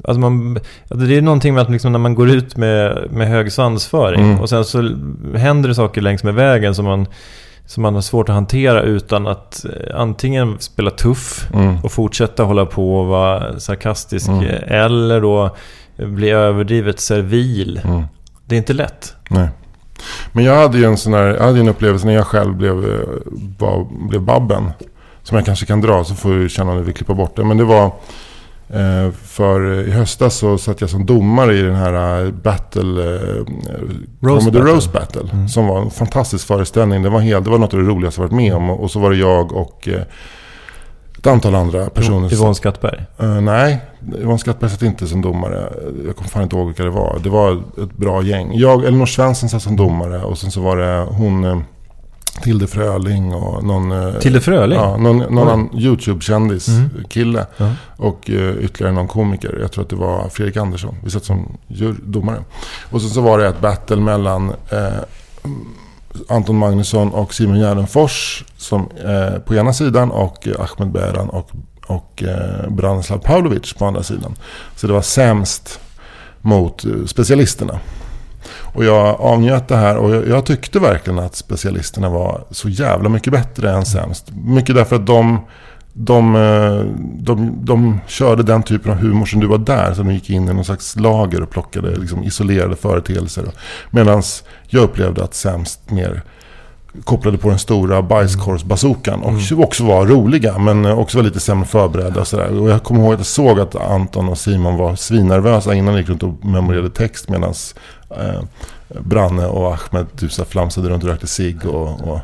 Alltså man, alltså det är någonting med att liksom när man går ut med, med hög svansföring Mm. och sen så händer det saker längs med vägen som man, som man har svårt att hantera utan att eh, antingen spela tuff Mm. och fortsätta hålla på och vara sarkastisk Mm. eller då bli överdrivet servil. Mm. Det är inte lätt. Nej. Men jag hade ju en sån här, jag hade en upplevelse när jag själv blev, eh, var, blev Babben. Som jag kanske kan dra så får du känna om du vill klippa bort det. Men det var eh, för i höstas så satt jag som domare i den här eh, Battle, eh, Comedy Battle. Roast Battle. Som var en fantastisk föreställning. Det var, helt, det var något av det roligaste jag varit med om. Och så var det jag och ett antal andra personer. Yvonne Skattberg. Eh, nej, Yvonne Skattberg satt inte som domare. Jag kommer fan inte ihåg vilka det var. Det var ett bra gäng. Jag, Elinor Svensson satt som domare och sen så var det hon eh, Tilde Fröling och någon... eh, Tilde Fröling? Ja, någon, någon annan YouTube-kändis, Mm. kille. Ja. Och eh, ytterligare någon komiker. Jag tror att det var Fredrik Andersson. Vi satt som jur- domare. Och sen så var det ett battle mellan eh, Anton Magnusson och Simon Gärdenfors som, eh, på ena sidan och Ahmed Beran och, och eh, Branislav Pavlovic på andra sidan. Så det var sämst mot eh, specialisterna. Och jag avnjöt det här och jag, jag tyckte verkligen att specialisterna var så jävla mycket bättre än sämst. Mycket därför att de, de, eh, de, de körde den typen av humor som du var där. Så de gick in i någon slags lager och plockade liksom isolerade företeelser. Medan jag upplevde att sämst mer kopplade på den stora bajskorvsbazookan. Och också var roliga men också var lite sämre förberedda. Och, sådär. och jag kommer ihåg att jag såg att Anton och Simon var svinnervösa innan de gick runt och memorerade text. Medan eh, Branne och Ahmed typ, flamsade runt och rökte cigg. Och, och,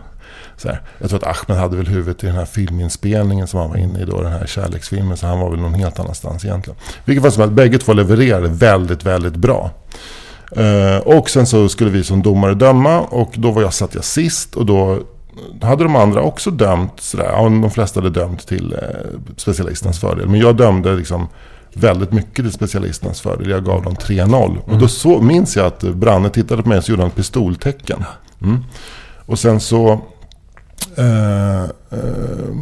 så här. Jag tror att Ahmed hade väl huvudet i den här filminspelningen som han var inne i då, den här kärleksfilmen. Så han var väl någon helt annanstans egentligen. Vilket var som att bägge två levererade väldigt, väldigt bra. Eh, och sen så skulle vi som domare döma och då var jag, satt jag sist och då hade de andra också dömt sådär. Ja, de flesta hade dömt till eh, specialistens fördel. Men jag dömde liksom väldigt mycket till specialistens fördel. Jag gav dem 3-0. Och då så, minns jag att Branne tittade på mig och så gjorde han ett pistoltecken. Mm. Och sen så eh, eh,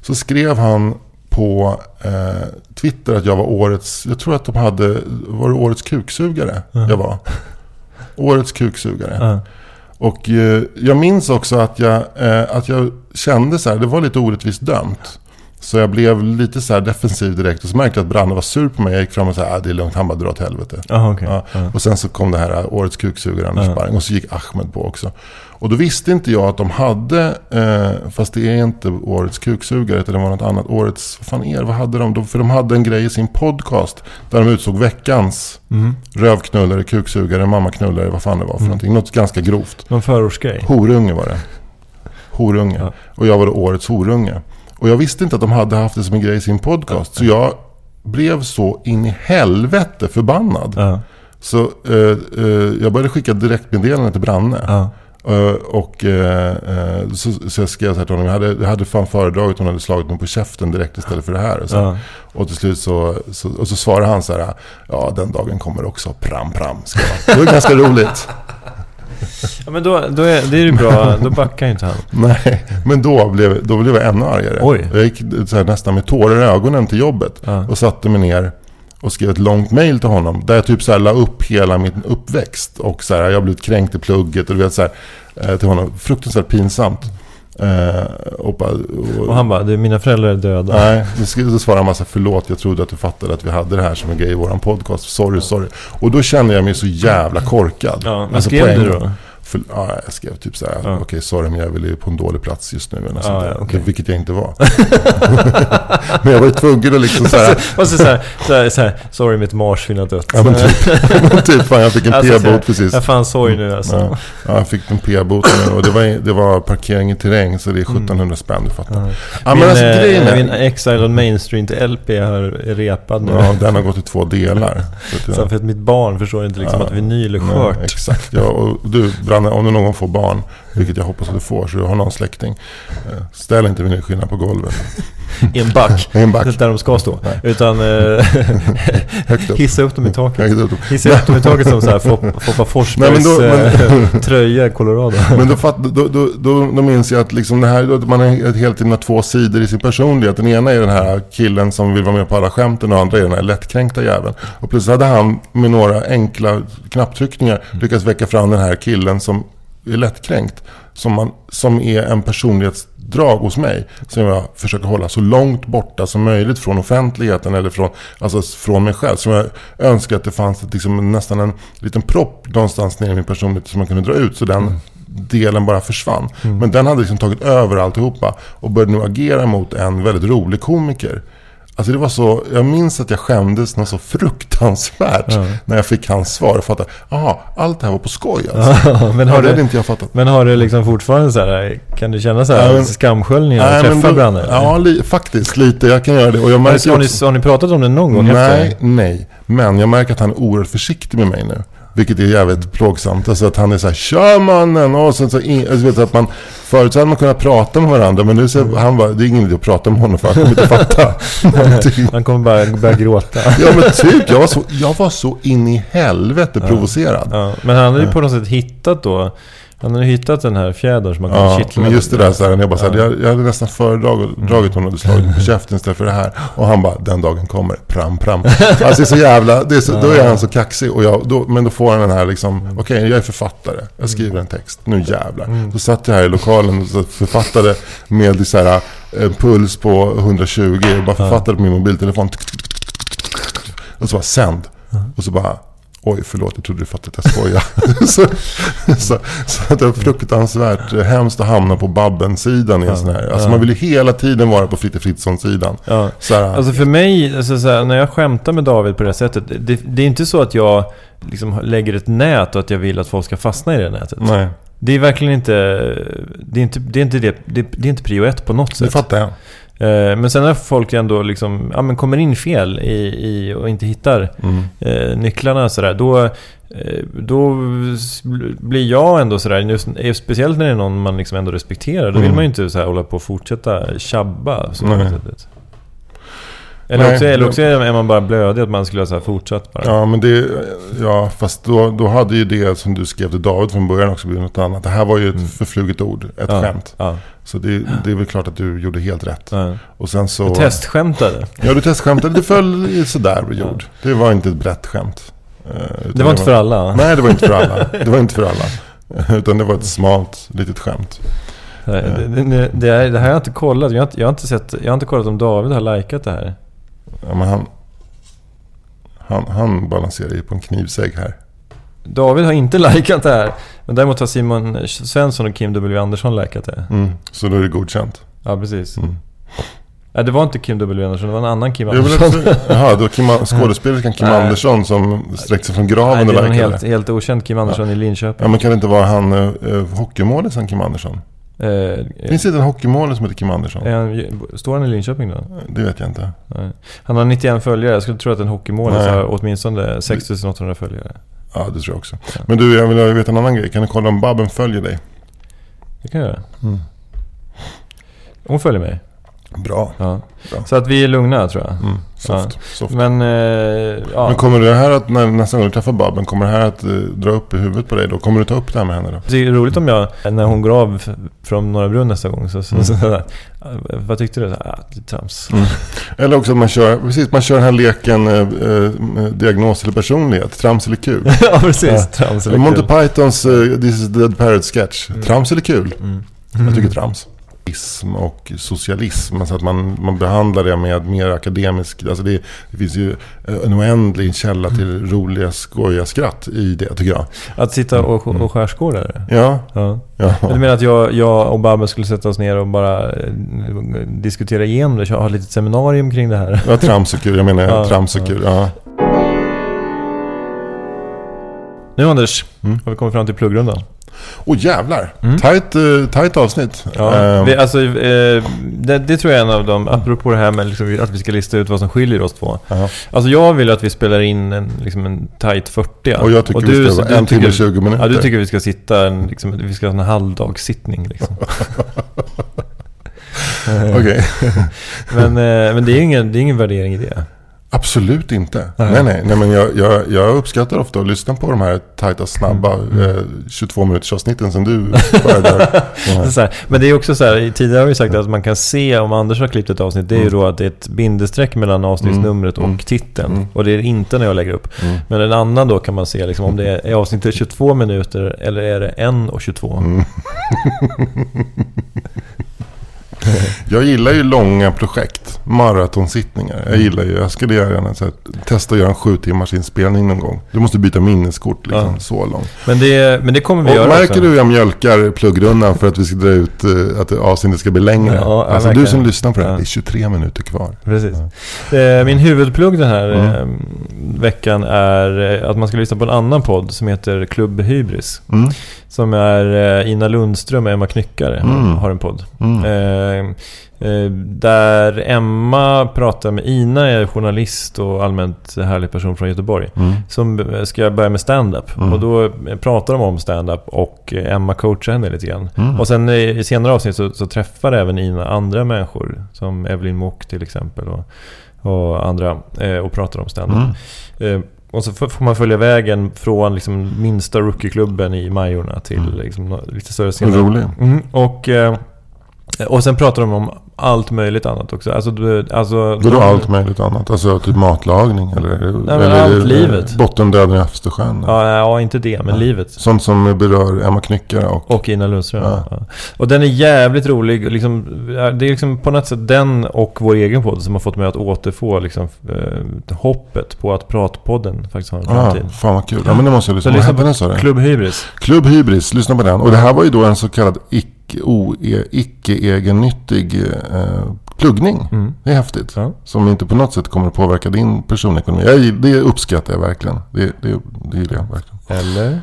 så skrev han på eh, Twitter att jag var årets, jag tror att de hade, var det årets kuksugare jag var? Årets kuksugare. Ja. Och eh, jag minns också att jag, eh, att jag kände så här, det var lite orättvist dömt. Så jag blev lite så här defensiv direkt. Och så märkte jag att Branne var sur på mig. Jag gick fram och sa, ah, det är lugnt, han bara drar åt helvete. Jaha, okej. Ja. Och sen så kom det här äh, Årets kuksugare, Anders Ja. Barring. Och så gick Ahmed på också. Och då visste inte jag att de hade, eh, fast det är inte Årets kuksugare, utan det var något annat. Årets, vad fan är vad hade de? de? För de hade en grej i sin podcast. Där de utsåg veckans Mm. rövknullare, kuksugare, mammaknullare, vad fan det var för någonting. Något ganska grovt. Någon förortsgrej. Horunge var det. Horunge. Ja. Och jag var då årets horunge. Och jag visste inte att de hade haft det som en grej i sin podcast. Så jag blev så in i helvete förbannad. Ja. Så eh, eh, jag började skicka direktmeddelande till Branne. Eh, och eh, eh, så, så jag skrev så här till honom. Jag hade, jag hade fan föredragit hon hade slagit mig på käften direkt istället för det här. Och, så. Ja. och till slut så, så, och så svarade han så här. Ja, den dagen kommer också. Pram, pram. skrev han. Det var ganska roligt. ja, men då, då är det är ju bra. Då backar ju inte han. Nej, men då blev, då blev jag ännu argare. Oj. Jag gick här, nästan med tårar i ögonen till jobbet. Ja. Och satte mig ner och skrev ett långt mail till honom. Där jag typ så här la upp hela min uppväxt. Och så här, jag har blivit kränkt i plugget. Och du vet så här, eh, till honom. Fruktansvärt pinsamt. Eh, och, bara, och, Och han bara, du, mina föräldrar är döda. Nej, då svarade han massa förlåt. Jag trodde att du fattade att vi hade det här som en grej i våran podcast. Sorry, sorry. Och då kände jag mig så jävla korkad. Ja, men Alltså, skrev du då? För, ja, jag skrev typ så här, Ja. okej sorry men jag är väl på en dålig plats just nu. Eller Ja, sånt där. Det- Vilket jag inte var. men jag var ju tvungen att liksom så här, Och så såhär, såhär, såhär, sorry mitt marsvin har dött. ja men typ, typ fan jag fick en Alltså, p-bot precis. Jag fan sorg nu alltså. Ja, ja, jag fick en p-bot nu och det var, det var parkering i terräng så det är 1700 spänn du fattar. Ja. Ja, min, alltså eh, är, min Exile on Main Street LP är repad nu. ja, den har gått i två delar. Så Så för att mitt barn förstår inte liksom att vinyl är skört. exakt. Ja, och du, Branne, om du någon får barn, vilket jag hoppas att du får, så du har någon släkting. eh, Ställ inte vinylskivan på golvet. I en back. I en back. Där de ska stå. Nej. Utan eh, upp. hissa upp dem i taket. Upp. Hissa upp dem i taket som såhär Foppa Nej, Forsbergs men då- eh, tröja i Colorado. Men då, fatt, då, då, då, då minns jag att liksom det här, man har hela tiden två sidor i sin personlighet. Den ena är den här killen som vill vara med på alla skämten och den andra är den här lättkränkta jäveln. Och plötsligt hade han med några enkla knapptryckningar lyckats väcka fram den här killen som är lättkränkt. Som, man, som är en personlighetsdrag hos mig. Som jag försöker hålla så långt borta som möjligt från offentligheten eller från, alltså från mig själv. Som jag önskar att det fanns ett, liksom, nästan en liten propp någonstans nere i min personlighet som man kunde dra ut. Så den delen bara försvann. Men den hade liksom tagit över alltihopa. Och började nu agera mot en väldigt rolig komiker. Alltså det var så, jag minns att jag skämdes något så fruktansvärt när jag fick hans svar och fattade, jaha, allt det här var på skoj alltså. men, Ja, har det hade du, inte jag fattat. men har du liksom fortfarande så här, kan du känna så här Ja, men- skamsköljning när du men träffar Branne? Ja, li, faktiskt lite. Jag kan göra det. Och jag Har märker har, också, ni, har ni pratat om det någon gång nej, efter? nej. Men jag märker att han är oerhört försiktig med mig nu. Vilket är jävligt plågsamt. Alltså att han är så här, kör mannen! Och sen så, in, alltså, vet, du, att man, förut så hade man kunnat prata med varandra. Men nu så, han bara, det är ingen idé att prata med honom för han kommer inte fatta någonting. Han kommer bara börja gråta. Ja men typ, jag var så, jag var så in i helvete provocerad. Ja, men han hade ju på något sätt hittat då Han ju hittat den här fjädern som man kan Ja, kittla men just det där så här, när jag bara så här, Ja. jag, jag hade nästan föredragit dragit honom och slagit mig på käften istället för det här. Och han bara, den dagen kommer, pram, pram. Alltså det är så jävla, det är så, då är han så kaxig. Och jag, då, men då får han den här liksom, okej jag är författare, jag skriver en text, nu jävlar. Då satt jag här i lokalen och författade med så här, en puls på 120 och bara författade på min mobiltelefon. Och så bara sänd. Och så bara, oj förlåt jag trodde du fattade att jag skojar. så, så, så att det var fruktansvärt hemskt att hamna på Babben-sidan i en sån här. Alltså man vill ju hela tiden vara på Fritte Fritzson-sidan. Ja. Alltså för mig, alltså så här, när jag skämtar med David på det här sättet. Det, det är inte så att jag liksom lägger ett nät och att jag vill att folk ska fastna i det nätet. nej, Det är verkligen inte... Det är inte det. Är inte, det, det, det är inte prio ett på något det sätt. fattar jag. Eh, Men sen när folk ändå liksom, ja, men kommer in fel i, i, och inte hittar Mm. eh, nycklarna sådär, då, eh, då blir jag ändå sådär, eh, speciellt när det är någon man liksom ändå respekterar, då vill Mm. man ju inte så här hålla på och fortsätta tjabba. Så det sättet. Eller, Nej, också, eller också är man bara blödig, att man skulle ha så fortsatt bara. Ja, men det, ja, fast då, då hade ju det som du skrev till David från början också blivit något annat. Det här var ju ett förfluget ord, ett ja, skämt. Ja, Så det, det är väl klart att du gjorde helt rätt. ja. Och sen så... Jag testskämtade. Ja, du testskämtade. Det föll sådär jord. Det var inte ett brett skämt. Eh, Det var inte för alla. Nej, det var inte för alla. Det var inte för alla. Utan det var ett smalt litet skämt. Det, det, det här har jag inte kollat. Jag har inte, jag har inte, sett, jag har inte kollat om David har likat det här. Ja, men han, han, han balanserar ju på en knivsägg här. David har inte likat det här. Men däremot har Simon Svensson och Kim W Andersson likat det. Mm. Så då är det godkänt. Ja, precis. Mm. Nej, det var inte Kim W Andersson, det var en annan Kim Andersson. jaha, då Kim, skådespelerskan Kim Nej. Andersson som sträckte sig från graven Nej, det är verkade. helt, helt okänd Kim Andersson i Linköping. Ja, men kan det inte vara han uh, hockeymålisen Kim Andersson? Eh, Finns det en hockeymålis som heter Kim Andersson? han, står han i Linköping då? Det vet jag inte. Nej. Han har 91 följare. Jag skulle tro att en hockeymålis Nej. har åtminstone 6800 följare. Ja, det tror jag också. Men du, jag vill veta en annan grej. Kan du kolla om Babben följer dig? Det kan jag göra. Mm. Hon följer mig. Bra. Ja. Bra. Så att vi är lugna tror jag. Mm, soft. soft. Men, eh, ja. Men kommer det här att, när, nästa gång du träffar Babben, kommer det här att eh, dra upp i huvudet på dig då? Kommer du ta upp det här med henne då? Det är roligt om jag, när hon går av från Norra Brunn nästa gång, så, så, Mm. så, så vad tyckte du? Ah, lite trams. Eller också att man kör, precis, man kör den här leken eh, eh, diagnos eller personlighet. Trams eller kul. ja, precis. Trams eller Monty kul. Mm. Pythons eh, This is Dead Parrot sketch. Trams eller kul? Jag tycker trams. Och socialism, alltså att man, man behandlar det med mer akademisk, alltså det, det finns ju eh, en oändlig källa till roliga skojiga skratt i det tycker jag. Att sitta och, och skärskåda Ja, Ja. ja. Men Du menar att jag, jag och Babben skulle sätta oss ner och bara eh, diskutera igenom det? Ha ett litet seminarium kring det här? ja trams är kul, jag menar Ja, trams är kul. Ja. Nu Anders, Mm. har vi kommit fram till pluggrundan. Åh jävlar, Mm. tajt, eh, tajt avsnitt. Ja, Eh, vi, alltså, eh, det, det tror jag är en av dem, apropå det här med liksom, att vi ska lista ut vad som skiljer oss två. ja. Alltså jag vill att vi spelar in en, liksom en tight 40 Och jag tycker vi ska vara en timme och 20 minuter. Ja, du tycker vi ska sitta en, liksom, vi ska ha en halvdagssittning liksom. Okej, men, eh, men det är ingen, det är ingen värdering i det. Absolut inte. Nej, nej, nej men jag, jag, jag uppskattar ofta att lyssna på de här tajta, snabba Mm. eh, 22 minuters avsnitten som du började. Ja. Men det är också så här, tidigare har vi sagt att man kan se om Anders har klippt ett avsnitt, det är ju då att det är ett bindestreck mellan avsnittsnumret och Mm. titeln. Mm. Och det är det inte när jag lägger upp. Mm. Men en annan då kan man se liksom, om det är, är avsnittet 22 minuter eller är det 1 och 22. Mm. Jag gillar ju långa projekt, maratonsittningar. Jag gillar ju, jag skulle gärna så här, testa att göra en sju timmars inspelning någon gång. Du måste byta minneskort liksom, Ja. så långt. Men, det, men det kommer vi Och göra märker också. du hur jag mjölkar pluggrundan för att vi ska dra ut, eh, att avsnittet ska bli längre? Ja, ja, alltså du som lyssnar på det här, Ja. det är 23 minuter kvar. Precis. Eh, Min huvudplugg den här Mm. eh, veckan är att man ska lyssna på en annan podd som heter Klubb Hybris. Mm. Som är Ina Lundström och Emma Knyckare Mm. har en podd. Mm. Eh, eh, där Emma pratar med Ina, är journalist och allmänt härlig person från Göteborg. Mm. Som eh, ska börja med stand-up. Mm. Och då eh, pratar de om stand-up och Emma coachar henne lite grann. Mm. Och sen i senare avsnitt så, så träffar även Ina andra människor. Som Evelyn Mock till exempel. Och, och andra. Och pratar om stand-up. Mm. Och så får man följa vägen från liksom minsta rookieklubben i Majorna till Mm. liksom, lite större scener. Mm, och, och sen pratar de om allt möjligt annat också. Alltså, du, alltså, Vadå allt möjligt annat? Alltså typ matlagning eller? men eller allt livet. Bottendöden i Östersjön? Ja, ja, inte det, men Ja. livet. Sånt som berör Emma Knyckare och... Och Ina Lundström. Ja. Ja. Och den är jävligt rolig. Liksom, ja, det är liksom på något sätt den och vår egen podd som har fått mig att återfå liksom, eh, hoppet på att Pratpodden faktiskt har en framtid. fan vad kul. Ja men det måste jag lyssna på. Vad lyssna hette den sa du? Klubb Hybris. Klubb Hybris, lyssna på den. Och det här var ju då en så kallad icke, icke-egennyttig eh, pluggning. Mm. Det är häftigt. Ja. Som inte på något sätt kommer att påverka din personekonomi. Jag, det uppskattar jag verkligen. Det, det, det gillar jag verkligen. Eller?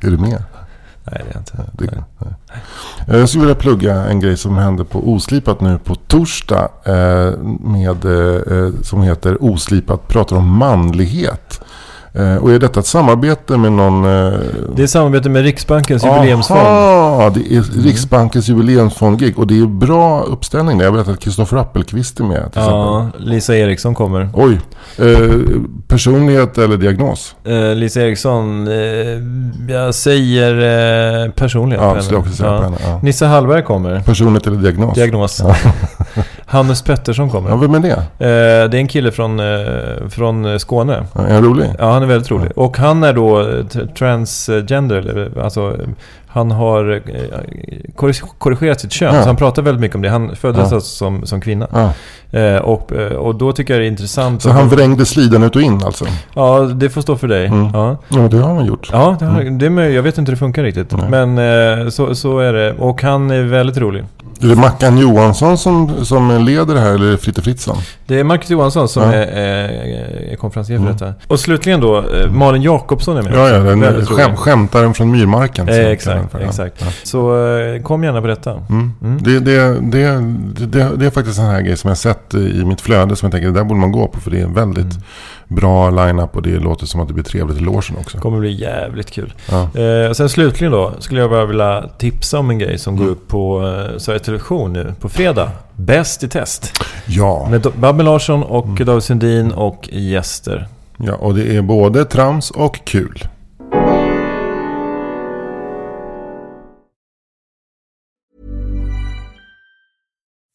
Är du med? Nej, det är jag inte. Det, nej. Eh, Jag skulle vilja plugga en grej som hände på Oslipat nu på torsdag. Eh, med, eh, eh, som heter Oslipat pratar om manlighet. Eh, och är detta ett samarbete med någon... Eh, Det är samarbete med Riksbankens jubileumsfond. Aha, det är Riksbankens jubileumsfondgig. Och det är bra uppställning där. Jag vet att Kristoffer Appelqvist är med till exempel. Ja, Lisa Eriksson kommer. Oj. Eh, personlighet eller diagnos? Eh, Lisa Eriksson, eh, jag säger eh, personlighet Ja, på skulle jag också säga Ja. på henne. Ja. Nisse Hallberg kommer. Personlighet eller diagnos? Diagnos. Hannes Pettersson kommer. Ja, vem är det? Eh, det är en kille från, eh, från Skåne. Är han rolig? Ja, han är väldigt rolig. Och han är då eh, transgender, alltså, han har korri- korrigerat sitt kön. Ja. Så han pratar väldigt mycket om det. Han föddes Ja. alltså som, som kvinna. Eh, och, eh, och då tycker jag det är intressant. Så han vrängde slidan ut och in alltså? Ja, det får stå för dig. Mm. Ja. Ja, det har han gjort. Ja, det, har, det är jag vet inte hur det funkar riktigt. Nej. Men eh, så, så är det. Och han är väldigt rolig. Är det Mackan Johansson som, som leder det här eller är det Fritte Fritzson? Det är Marcus Johansson som Ja. är, är, är konferencier för Mm. detta. Och slutligen då, Malin Jakobsson är med. Ja, ja, den skäm, skämtaren från Myrmarken. Eh, exakt, för, exakt. Ja. Så kom gärna på detta. Mm. Mm. Det, det, det, det, det är faktiskt en här grej som jag sett i mitt flöde som jag tänker det där borde man gå på för det är en väldigt Mm. bra line-up och det låter som att det blir trevligt i logen också. Det kommer bli jävligt kul. Ja. Eh, sen slutligen då, skulle jag bara vilja tipsa om en grej som går Mm. upp på eh, Sveriges Television nu på fredag. Bäst i test. Ja. Med Babben Larsson och Mm. David Sundin och gäster. ja, och det är både trams och kul.